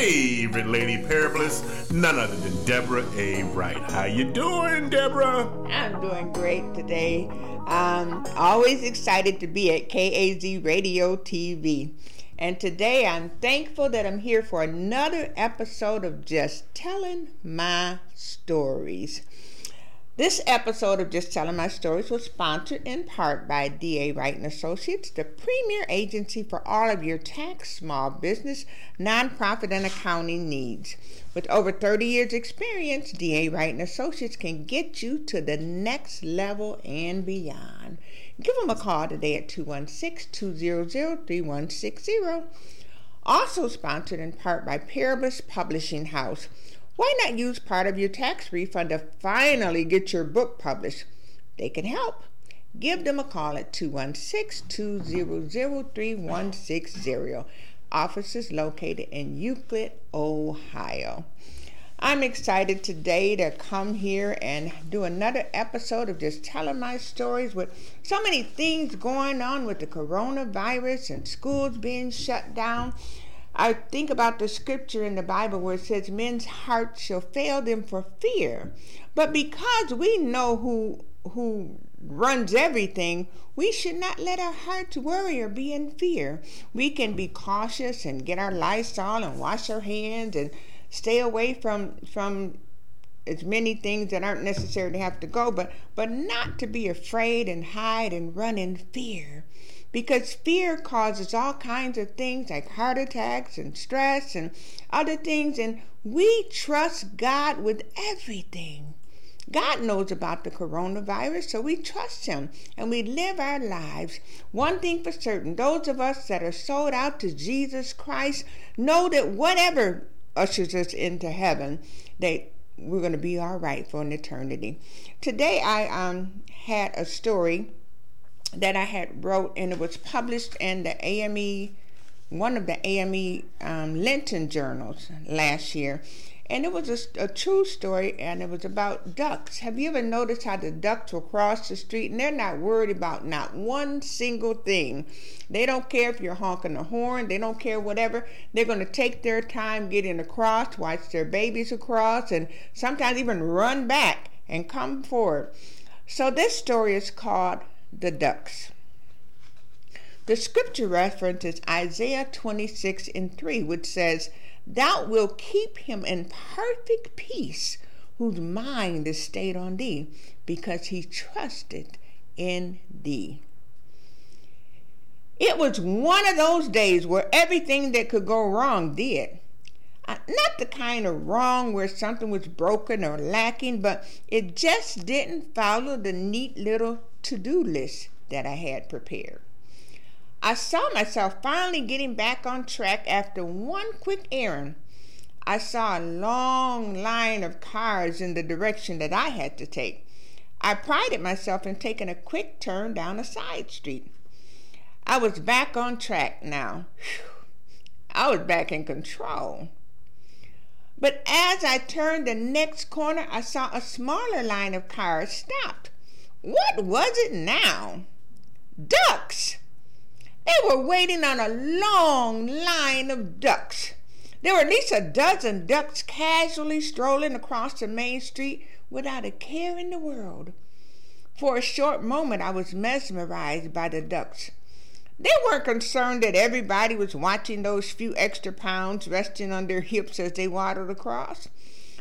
favorite lady parablist, none other than Deborah A. Wright. How you doing, Deborah? I'm doing great today. I'm always excited to be at KAZ Radio TV. And today I'm thankful that I'm here for another episode of Just Telling My Stories. This episode of Just Telling My Stories was sponsored in part by D.A. Wright and Associates, the premier agency for all of your tax, small business, nonprofit, and accounting needs. With over 30 years experience, D.A. Wright and Associates can get you to the next level and beyond. Give them a call today at 216-200-3160. Also sponsored in part by Parables Publishing House why not use part of your tax refund to finally get your book published? They can help. Give them a call at 216 200 3160. Office is located in Euclid, Ohio. I'm excited today to come here and do another episode of just telling my stories with so many things going on with the coronavirus and schools being shut down. I think about the scripture in the Bible where it says, Men's hearts shall fail them for fear. But because we know who who runs everything, we should not let our hearts worry or be in fear. We can be cautious and get our Lysol and wash our hands and stay away from from as many things that aren't necessary to have to go, but but not to be afraid and hide and run in fear because fear causes all kinds of things like heart attacks and stress and other things, and we trust God with everything. God knows about the coronavirus, so we trust Him and we live our lives. One thing for certain those of us that are sold out to Jesus Christ know that whatever ushers us into heaven, that we're going to be all right for an eternity. Today, I um, had a story that I had wrote, and it was published in the AME, one of the AME um, Lenten journals last year. And it was a, a, true story, and it was about ducks. Have you ever noticed how the ducks will cross the street and they're not worried about not one single thing? They don't care if you're honking the horn, they don't care whatever. They're going to take their time getting across, watch their babies across, and sometimes even run back and come forward. So, this story is called the ducks. The scripture reference is Isaiah 26 and 3, which says, Thou wilt keep him in perfect peace, whose mind is stayed on thee, because he trusted in thee. It was one of those days where everything that could go wrong did. Uh, not the kind of wrong where something was broken or lacking, but it just didn't follow the neat little to do list that I had prepared. I saw myself finally getting back on track after one quick errand. I saw a long line of cars in the direction that I had to take. I prided myself in taking a quick turn down a side street. I was back on track now. Whew. I was back in control. But as I turned the next corner, I saw a smaller line of cars stopped. What was it now? Ducks! They were waiting on a long line of ducks. There were at least a dozen ducks casually strolling across the main street without a care in the world. For a short moment, I was mesmerized by the ducks. They weren't concerned that everybody was watching those few extra pounds resting on their hips as they waddled across.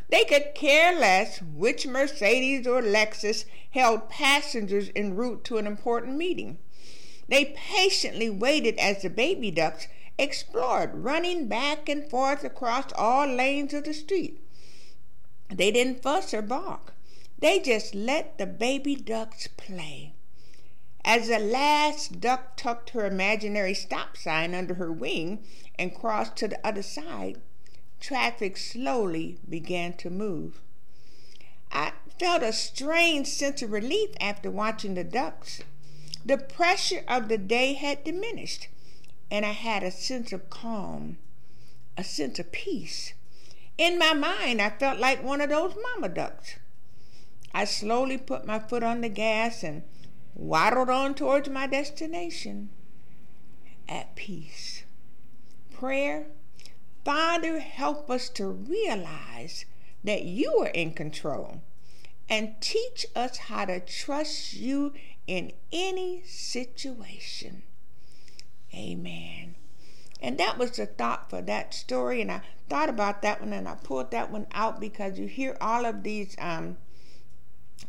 They could care less which Mercedes or Lexus held passengers en route to an important meeting. They patiently waited as the baby ducks explored, running back and forth across all lanes of the street. They didn't fuss or bark. They just let the baby ducks play. As the last duck tucked her imaginary stop sign under her wing and crossed to the other side, traffic slowly began to move. I felt a strange sense of relief after watching the ducks. The pressure of the day had diminished, and I had a sense of calm, a sense of peace. In my mind, I felt like one of those mama ducks. I slowly put my foot on the gas and waddled on towards my destination at peace. Prayer, Father, help us to realize that you are in control and teach us how to trust you in any situation. Amen. And that was the thought for that story. And I thought about that one and I pulled that one out because you hear all of these um,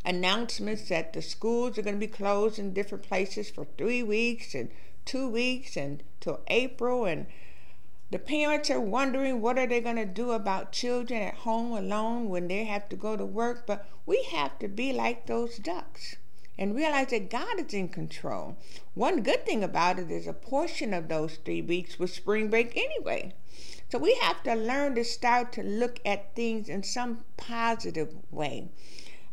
announcements that the schools are going to be closed in different places for three weeks and two weeks and till April. And the parents are wondering what are they going to do about children at home alone when they have to go to work. But we have to be like those ducks and realize that God is in control. One good thing about it is a portion of those three weeks was spring break anyway. So we have to learn to start to look at things in some positive way.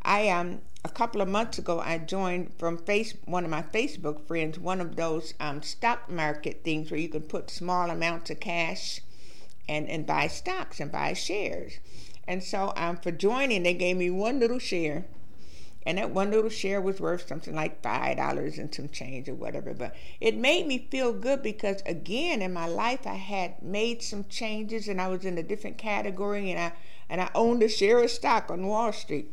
I um a couple of months ago I joined from face one of my Facebook friends one of those um, stock market things where you can put small amounts of cash and and buy stocks and buy shares. And so um for joining they gave me one little share and that one little share was worth something like five dollars and some change or whatever but it made me feel good because again in my life i had made some changes and i was in a different category and i and i owned a share of stock on wall street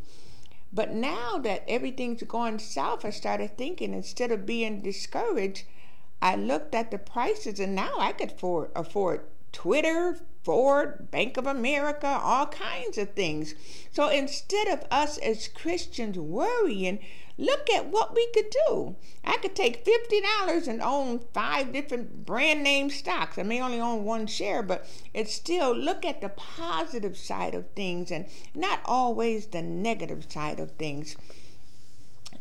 but now that everything's going south i started thinking instead of being discouraged i looked at the prices and now i could afford afford Twitter, Ford, Bank of America, all kinds of things. So instead of us as Christians worrying, look at what we could do. I could take $50 and own five different brand name stocks. I may only own one share, but it's still look at the positive side of things and not always the negative side of things.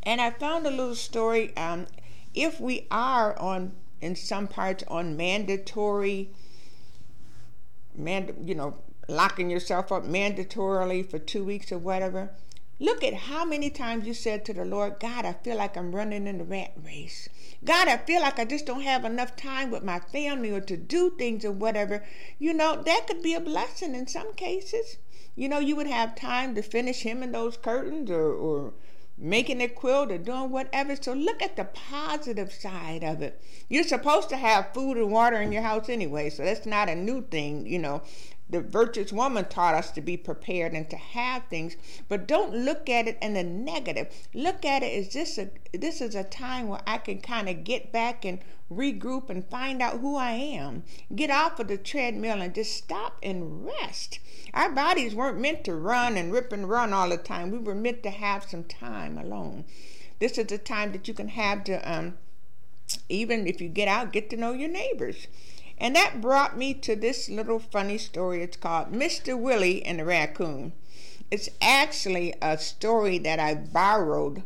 And I found a little story. Um, if we are on, in some parts, on mandatory man, you know, locking yourself up mandatorily for two weeks or whatever. Look at how many times you said to the Lord, God, I feel like I'm running in the rat race. God, I feel like I just don't have enough time with my family or to do things or whatever. You know, that could be a blessing in some cases. You know, you would have time to finish hemming those curtains or, or making a quilt or doing whatever. So look at the positive side of it. You're supposed to have food and water in your house anyway, so that's not a new thing, you know. The virtuous woman taught us to be prepared and to have things, but don't look at it in the negative. Look at it as this a this is a time where I can kind of get back and regroup and find out who I am. Get off of the treadmill and just stop and rest. Our bodies weren't meant to run and rip and run all the time. We were meant to have some time alone. This is the time that you can have to, um, even if you get out, get to know your neighbors. And that brought me to this little funny story. It's called Mr. Willie and the Raccoon. It's actually a story that I borrowed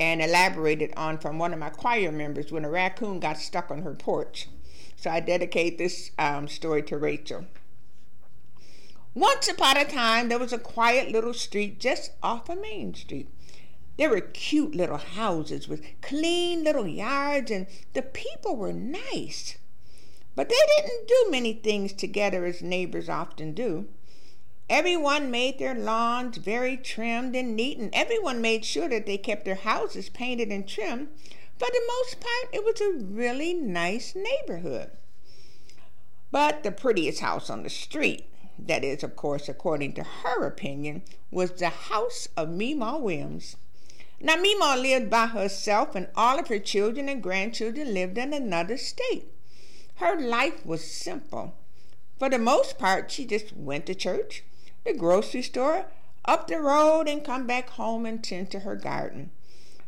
and elaborated on from one of my choir members when a raccoon got stuck on her porch. So I dedicate this um, story to Rachel. Once upon a time, there was a quiet little street just off of Main Street. There were cute little houses with clean little yards, and the people were nice. But they didn't do many things together as neighbors often do. Everyone made their lawns very trimmed and neat, and everyone made sure that they kept their houses painted and trimmed. For the most part, it was a really nice neighborhood. But the prettiest house on the street that is, of course, according to her opinion, was the house of Meemaw Williams. Now, Meemaw lived by herself, and all of her children and grandchildren lived in another state. Her life was simple. For the most part, she just went to church, the grocery store, up the road, and come back home and tend to her garden.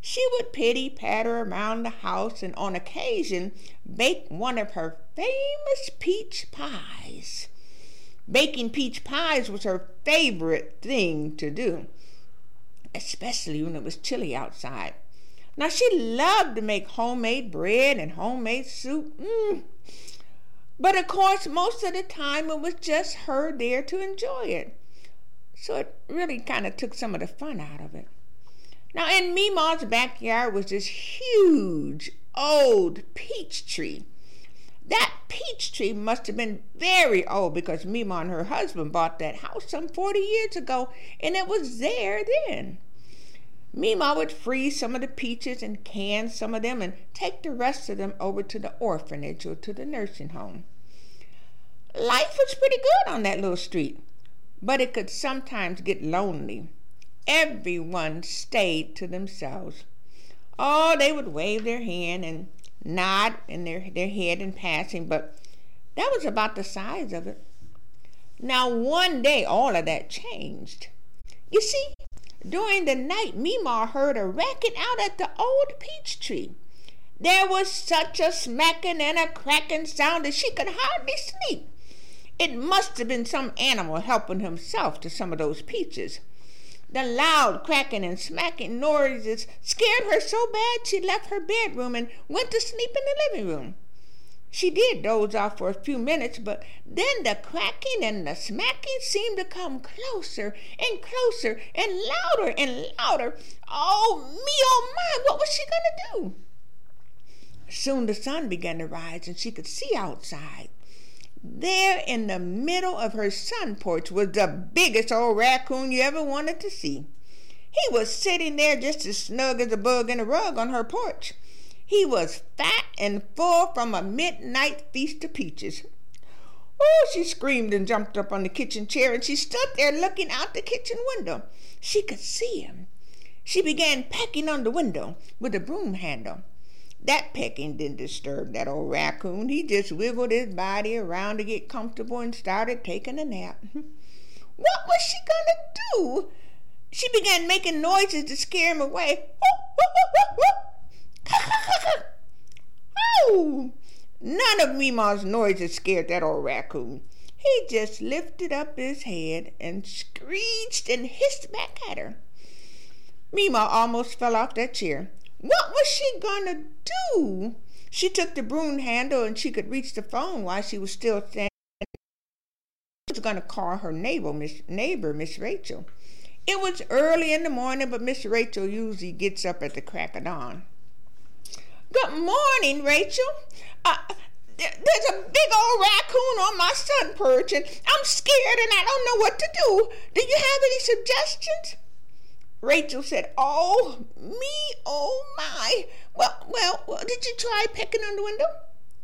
She would pity patter around the house and on occasion bake one of her famous peach pies. Baking peach pies was her favorite thing to do, especially when it was chilly outside. Now, she loved to make homemade bread and homemade soup. Mm. But of course, most of the time it was just her there to enjoy it. So it really kind of took some of the fun out of it. Now, in Mima's backyard was this huge old peach tree that peach tree must have been very old because Mima and her husband bought that house some 40 years ago and it was there then. Mima would freeze some of the peaches and can some of them and take the rest of them over to the orphanage or to the nursing home. Life was pretty good on that little street, but it could sometimes get lonely. Everyone stayed to themselves. Oh, they would wave their hand and nod in their, their head in passing, but that was about the size of it. Now, one day, all of that changed. You see, during the night, Mima heard a racket out at the old peach tree. There was such a smacking and a cracking sound that she could hardly sleep. It must have been some animal helping himself to some of those peaches. The loud cracking and smacking noises scared her so bad she left her bedroom and went to sleep in the living room. She did doze off for a few minutes, but then the cracking and the smacking seemed to come closer and closer and louder and louder. Oh, me, oh my, what was she going to do? Soon the sun began to rise and she could see outside. There in the middle of her sun porch was the biggest old raccoon you ever wanted to see. He was sitting there just as snug as a bug in a rug on her porch. He was fat and full from a midnight feast of peaches. Oh, she screamed and jumped up on the kitchen chair and she stood there looking out the kitchen window. She could see him. She began pecking on the window with a broom handle. That pecking didn't disturb that old raccoon. He just wiggled his body around to get comfortable and started taking a nap. What was she going to do? She began making noises to scare him away. Oh! None of Mima's noises scared that old raccoon. He just lifted up his head and screeched and hissed back at her. Mima almost fell off that chair. What was she gonna do? She took the broom handle and she could reach the phone while she was still standing. She was gonna call her neighbor, Miss neighbor, Miss Rachel. It was early in the morning, but Miss Rachel usually gets up at the crack of dawn. Good morning, Rachel. Uh, there's a big old raccoon on my sun perch, and I'm scared and I don't know what to do. Do you have any suggestions? Rachel said, Oh, me, oh my. Well, well, well did you try pecking on the window?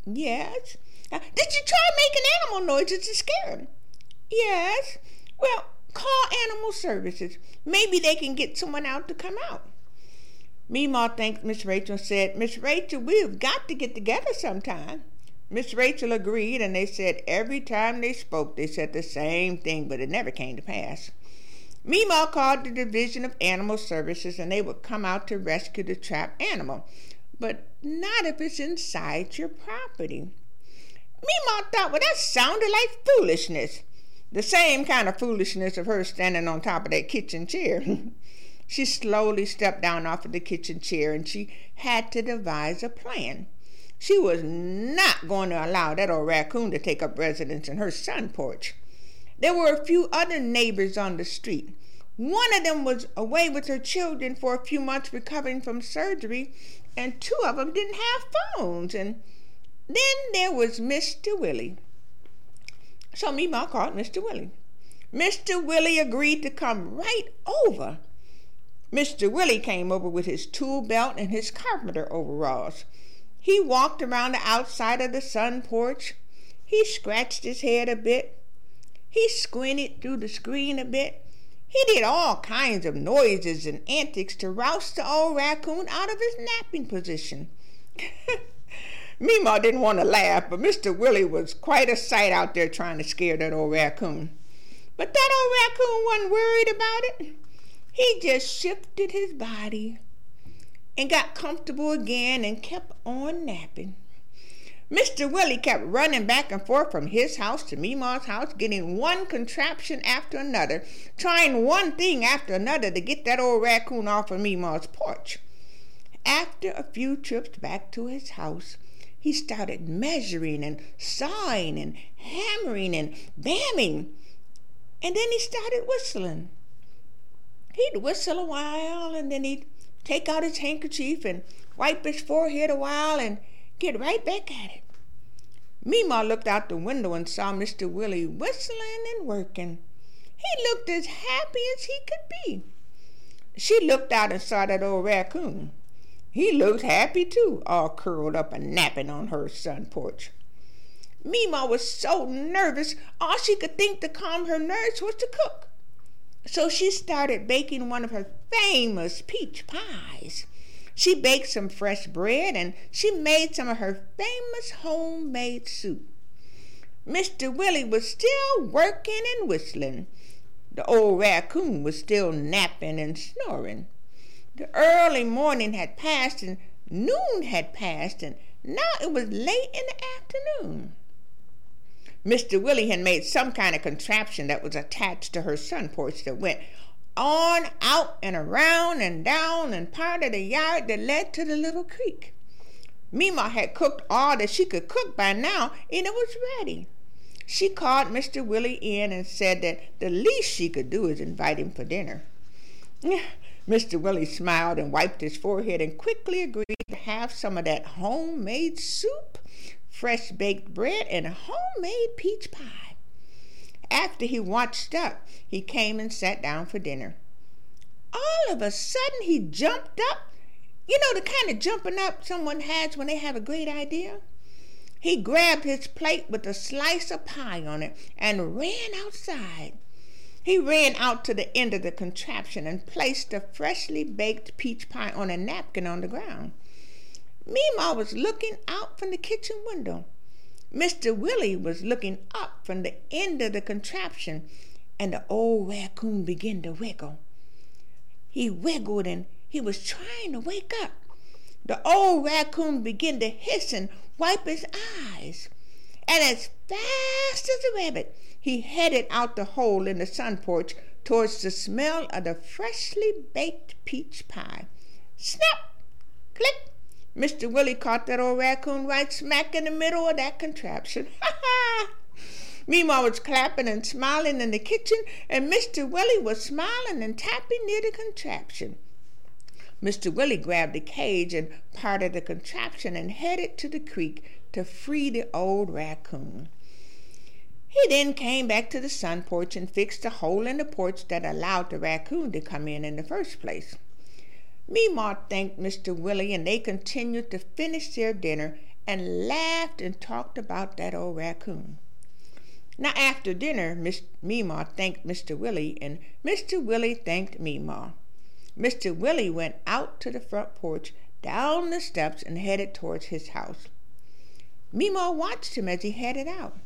Yes. Uh, did you try making animal noises to scare him? Yes. Well, call animal services. Maybe they can get someone out to come out. Mima thanked Miss Rachel and said, Miss Rachel, we've got to get together sometime. Miss Rachel agreed, and they said every time they spoke, they said the same thing, but it never came to pass. Mima called the Division of Animal Services and they would come out to rescue the trapped animal, but not if it's inside your property. Mima thought, well, that sounded like foolishness. The same kind of foolishness of her standing on top of that kitchen chair. she slowly stepped down off of the kitchen chair and she had to devise a plan. She was not going to allow that old raccoon to take up residence in her sun porch. There were a few other neighbors on the street. One of them was away with her children for a few months recovering from surgery, and two of them didn't have phones. And then there was Mr. Willie. So Mima called Mr. Willie. Mr. Willie agreed to come right over. Mr. Willie came over with his tool belt and his carpenter overalls. He walked around the outside of the sun porch. He scratched his head a bit. He squinted through the screen a bit. He did all kinds of noises and antics to rouse the old raccoon out of his napping position. Mima didn't want to laugh, but Mr. Willie was quite a sight out there trying to scare that old raccoon. But that old raccoon wasn't worried about it. He just shifted his body and got comfortable again and kept on napping. Mr. Willie kept running back and forth from his house to Mima's house, getting one contraption after another, trying one thing after another to get that old raccoon off of Mima's porch. After a few trips back to his house, he started measuring and sawing and hammering and bamming. And then he started whistling. He'd whistle a while and then he'd take out his handkerchief and wipe his forehead a while and get right back at it. Mima looked out the window and saw Mr. Willie whistling and working. He looked as happy as he could be. She looked out and saw that old raccoon. He looked happy too, all curled up and napping on her sun porch. Mima was so nervous, all she could think to calm her nerves was to cook. So she started baking one of her famous peach pies. She baked some fresh bread and she made some of her famous homemade soup. Mr. Willie was still working and whistling. The old raccoon was still napping and snoring. The early morning had passed and noon had passed, and now it was late in the afternoon. Mr. Willie had made some kind of contraption that was attached to her sun porch that went on, out, and around and down and part of the yard that led to the little creek. Mima had cooked all that she could cook by now, and it was ready. She called Mr. Willie in and said that the least she could do is invite him for dinner. Mr. Willie smiled and wiped his forehead and quickly agreed to have some of that homemade soup fresh baked bread, and a homemade peach pie. After he washed up, he came and sat down for dinner. All of a sudden, he jumped up. You know, the kind of jumping up someone has when they have a great idea? He grabbed his plate with a slice of pie on it and ran outside. He ran out to the end of the contraption and placed the freshly baked peach pie on a napkin on the ground. Mima was looking out from the kitchen window. Mr. Willie was looking up from the end of the contraption, and the old raccoon began to wiggle. He wiggled and he was trying to wake up. The old raccoon began to hiss and wipe his eyes. And as fast as a rabbit, he headed out the hole in the sun porch towards the smell of the freshly baked peach pie. Snap! Click! Mr. Willie caught that old raccoon right smack in the middle of that contraption. Ha ha! Mima was clapping and smiling in the kitchen, and Mr. Willie was smiling and tapping near the contraption. Mr. Willie grabbed the cage and part of the contraption and headed to the creek to free the old raccoon. He then came back to the sun porch and fixed a hole in the porch that allowed the raccoon to come in in the first place. Mima thanked Mr. Willie, and they continued to finish their dinner and laughed and talked about that old raccoon. Now, after dinner, Miss Mima thanked Mr. Willie, and Mr. Willie thanked Mima. Mr. Willie went out to the front porch, down the steps, and headed towards his house. Mima watched him as he headed out.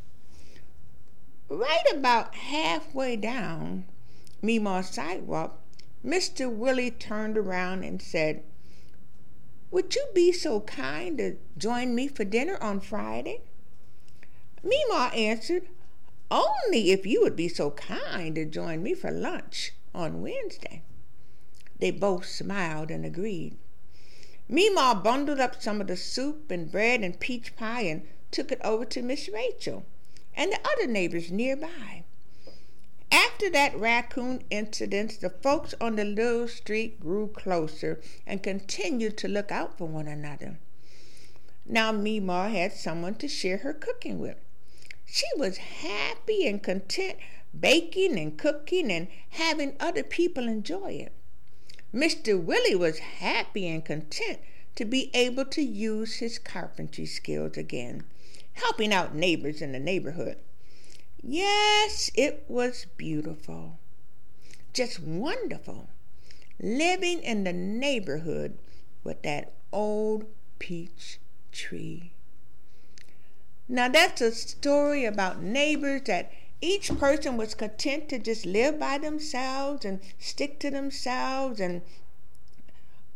Right about halfway down Mima's sidewalk, Mr. Willie turned around and said, Would you be so kind to join me for dinner on Friday? Mima answered, Only if you would be so kind to join me for lunch on Wednesday. They both smiled and agreed. Mima bundled up some of the soup and bread and peach pie and took it over to Miss Rachel and the other neighbors nearby. After that raccoon incident, the folks on the little street grew closer and continued to look out for one another. Now Mima had someone to share her cooking with. She was happy and content baking and cooking and having other people enjoy it. Mr. Willie was happy and content to be able to use his carpentry skills again, helping out neighbors in the neighborhood. Yes, it was beautiful. Just wonderful. Living in the neighborhood with that old peach tree. Now, that's a story about neighbors that each person was content to just live by themselves and stick to themselves and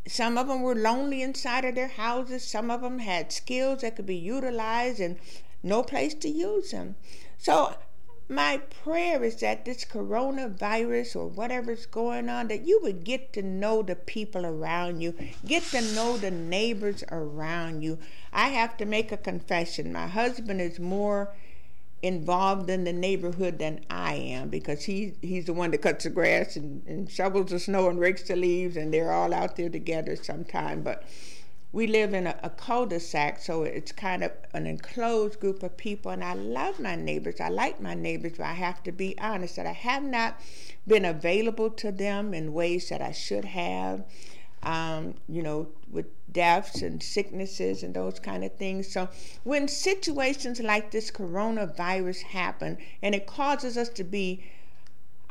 some of them were lonely inside of their houses some of them had skills that could be utilized and no place to use them so my prayer is that this coronavirus or whatever's going on, that you would get to know the people around you, get to know the neighbors around you. I have to make a confession. My husband is more involved in the neighborhood than I am because he he's the one that cuts the grass and, and shovels the snow and rakes the leaves and they're all out there together sometime. But we live in a, a, cul-de-sac, so it's kind of an enclosed group of people, and I love my neighbors. I like my neighbors, but I have to be honest that I have not been available to them in ways that I should have. um, you know, with deaths and sicknesses and those kind of things. So when situations like this coronavirus happen and it causes us to be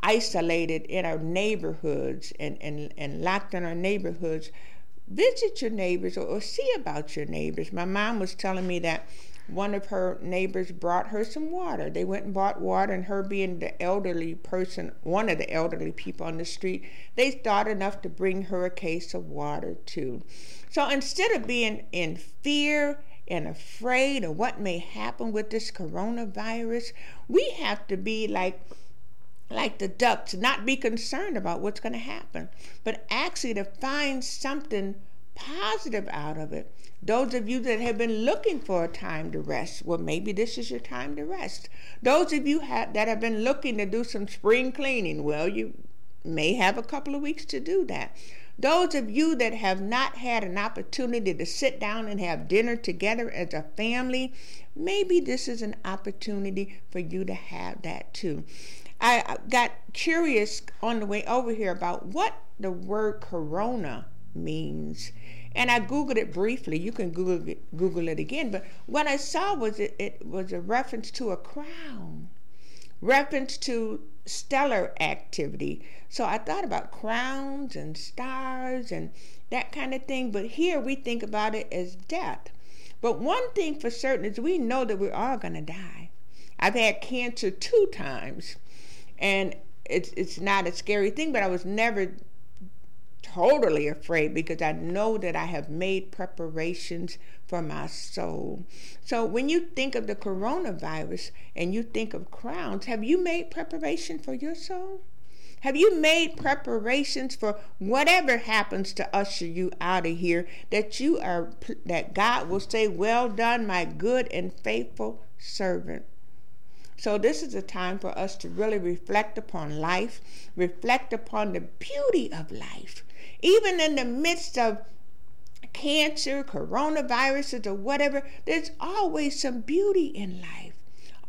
isolated in our neighborhoods and, and, and locked in our neighborhoods, visit your neighbors or, or see about your neighbors. My mom was telling me that one of her neighbors brought her some water. They went and bought water, and her being the elderly person, one of the elderly people on the street, they thought enough to bring her a case of water too. So instead of being in fear and afraid of what may happen with this coronavirus, we have to be like like the ducks, not be concerned about what's going to happen, but actually to find something positive out of it. Those of you that have been looking for a time to rest, well, maybe this is your time to rest. Those of you have, that have been looking to do some spring cleaning, well, you may have a couple of weeks to do that. Those of you that have not had an opportunity to sit down and have dinner together as a family, maybe this is an opportunity for you to have that too. I got curious on the way over here about what the word corona means. And I Googled it briefly. You can Google it, Google it again. But what I saw was it, it was a reference to a crown, reference to stellar activity. So I thought about crowns and stars and that kind of thing. But here we think about it as death. But one thing for certain is we know that we're all going to die. I've had cancer two times, and it's it's not a scary thing, but I was never totally afraid because I know that I have made preparations for my soul. So when you think of the coronavirus and you think of crowns, have you made preparation for your soul? Have you made preparations for whatever happens to usher you out of here that you are that God will say, "Well done, my good and faithful servant." So, this is a time for us to really reflect upon life, reflect upon the beauty of life, even in the midst of cancer, coronaviruses, or whatever, there's always some beauty in life.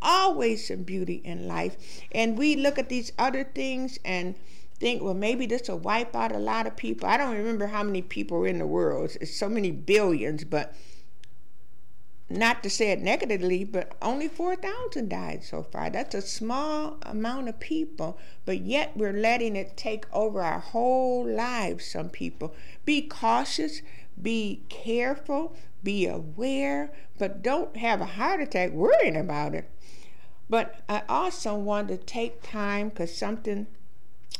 Always some beauty in life. And we look at these other things and think, well, maybe this will wipe out a lot of people. I don't remember how many people are in the world. It's so many billions, but not to say it negatively, but only 4,000 died so far. That's a small amount of people, but yet we're letting it take over our whole lives, some people. Be cautious, be careful, be aware, but don't have a heart attack worrying about it. But I also want to take time because something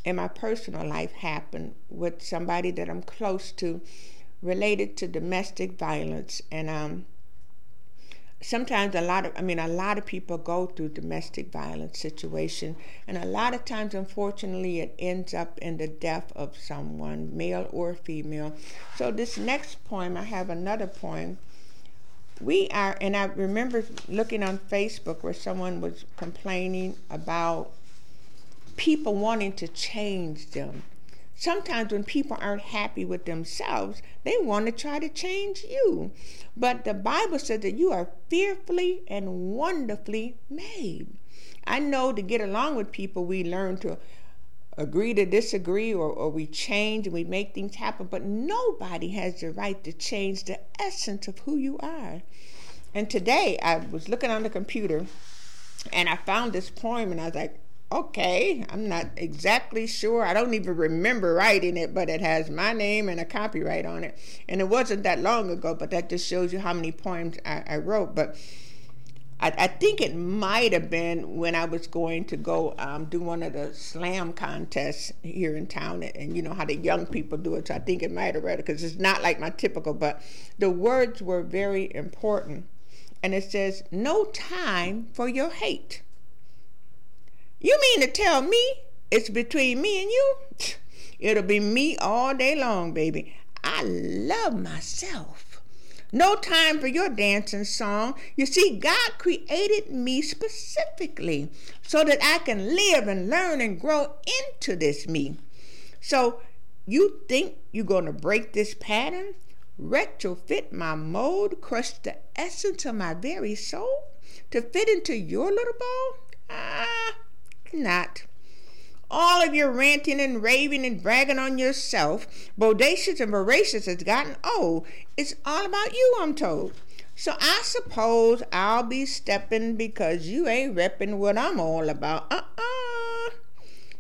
in my personal life happened with somebody that I'm close to related to domestic violence. And um, sometimes a lot of i mean a lot of people go through domestic violence situation and a lot of times unfortunately it ends up in the death of someone male or female. So this next poem i have another poem. We are and i remember looking on facebook where someone was complaining about people wanting to change them Sometimes when people aren't happy with themselves, they want to try to change you. But the Bible says that you are fearfully and wonderfully made. I know to get along with people, we learn to agree to disagree or, or we change and we make things happen, but nobody has the right to change the essence of who you are. And today I was looking on the computer and I found this poem and I was like, okay, I'm not exactly sure. I don't even remember writing it, but it has my name and a copyright on it. And it wasn't that long ago, but that just shows you how many poems I, I wrote. But I, I, think it might have been when I was going to go um, do one of the slam contests here in town, and you know how the young people do it. So I think it might have read it because it's not like my typical, but the words were very important. And it says, No time for your hate you mean to tell me it's between me and you? It'll be me all day long, baby. I love myself. No time for your dancing song. You see, God created me specifically so that I can live and learn and grow into this me. So, you think you're going to break this pattern? Retrofit my mold, crush the essence of my very soul to fit into your little bowl? Ah, not. all of your ranting and raving and bragging on yourself, bodacious and voracious has gotten old. It's all about you, I'm told. So I suppose I'll be stepping because you ain't repping what I'm all about. Uh-uh.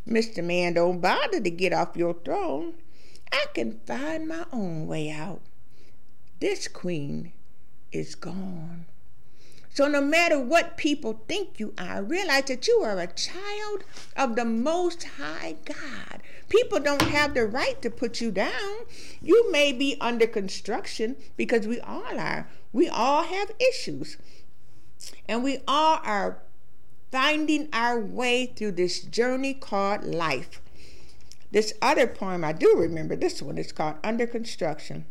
Mr. Man, don't bother to get off your throne. I can find my own way out. This queen is gone. So, no matter what people think you are, realize that you are a child of the Most High God. People don't have the right to put you down. You may be under construction because we all are. We all have issues. And we all are finding our way through this journey called life. This other poem, I do remember this one, it's called Under Construction.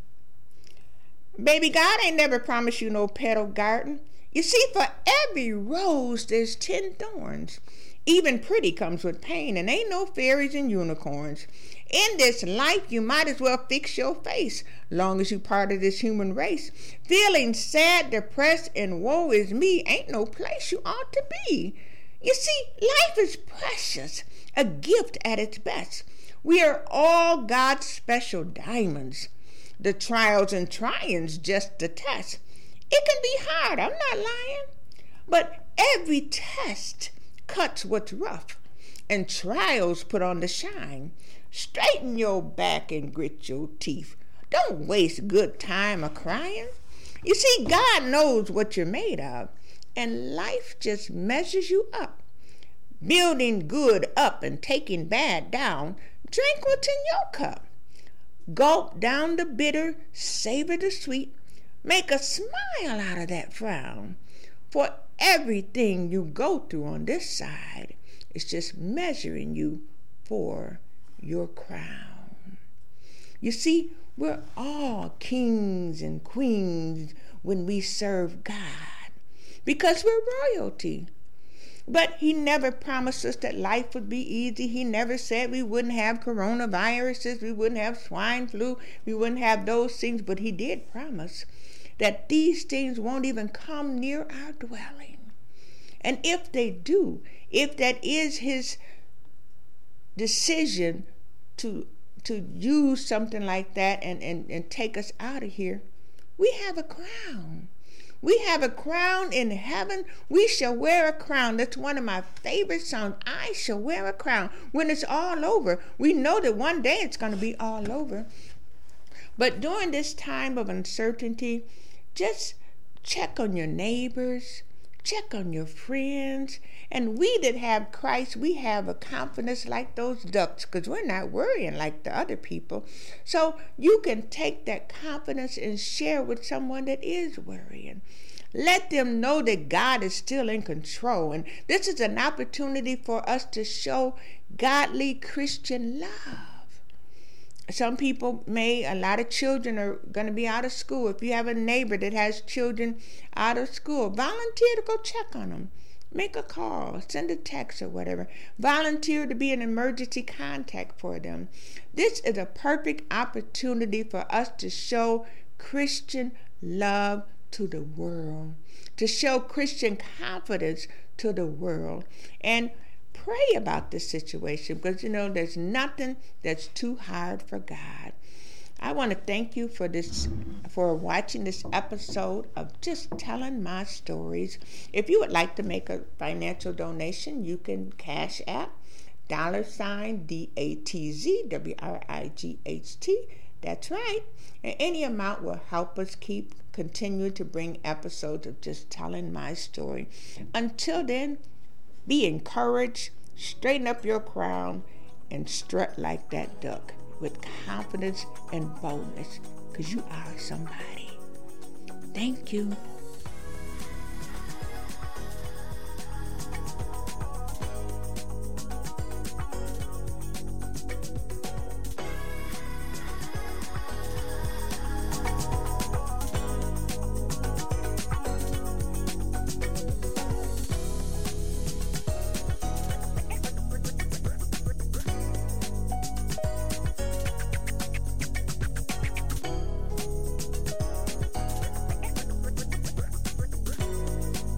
Baby, God ain't never promised you no petal garden. You see, for every rose, there's ten thorns. Even pretty comes with pain, and ain't no fairies and unicorns. In this life, you might as well fix your face, long as you part of this human race. Feeling sad, depressed, and woe is me ain't no place you ought to be. You see, life is precious, a gift at its best. We are all God's special diamonds. The trials and tryings just the test. It can be hard, I'm not lying. But every test cuts what's rough, and trials put on the shine. Straighten your back and grit your teeth. Don't waste good time a crying. You see, God knows what you're made of, and life just measures you up. Building good up and taking bad down, drink what's in your cup. Gulp down the bitter, savor the sweet, Make a smile out of that frown. For everything you go through on this side is just measuring you for your crown. You see, we're all kings and queens when we serve God because we're royalty. But he never promised us that life would be easy. He never said we wouldn't have coronaviruses, we wouldn't have swine flu, we wouldn't have those things. But he did promise that these things won't even come near our dwelling. And if they do, if that is his decision to to use something like that and, and, and take us out of here, we have a crown. We have a crown in heaven. We shall wear a crown. That's one of my favorite songs. I shall wear a crown. When it's all over, we know that one day it's going to be all over. But during this time of uncertainty, just check on your neighbors, check on your friends. And we that have Christ, we have a confidence like those ducks because we're not worrying like the other people. So you can take that confidence and share with someone that is worrying. Let them know that God is still in control. And this is an opportunity for us to show godly Christian love some people may a lot of children are going to be out of school. If you have a neighbor that has children out of school volunteer to go check on them make a call send a text or whatever. Volunteer to be an emergency contact for them. This is a perfect opportunity for us to show christian love to the world to show christian confidence to the world. And pray about this situation because you know there's nothing that's too hard for God. I want to thank you for this for watching this episode of just telling my stories. If you would like to make a financial donation, you can cash app dollar sign D A T Z W R I G H T. That's right. And any amount will help us keep continuing to bring episodes of just telling my story. Until then, be encouraged, straighten up your crown, and strut like that duck with confidence and boldness because you are somebody. Thank you.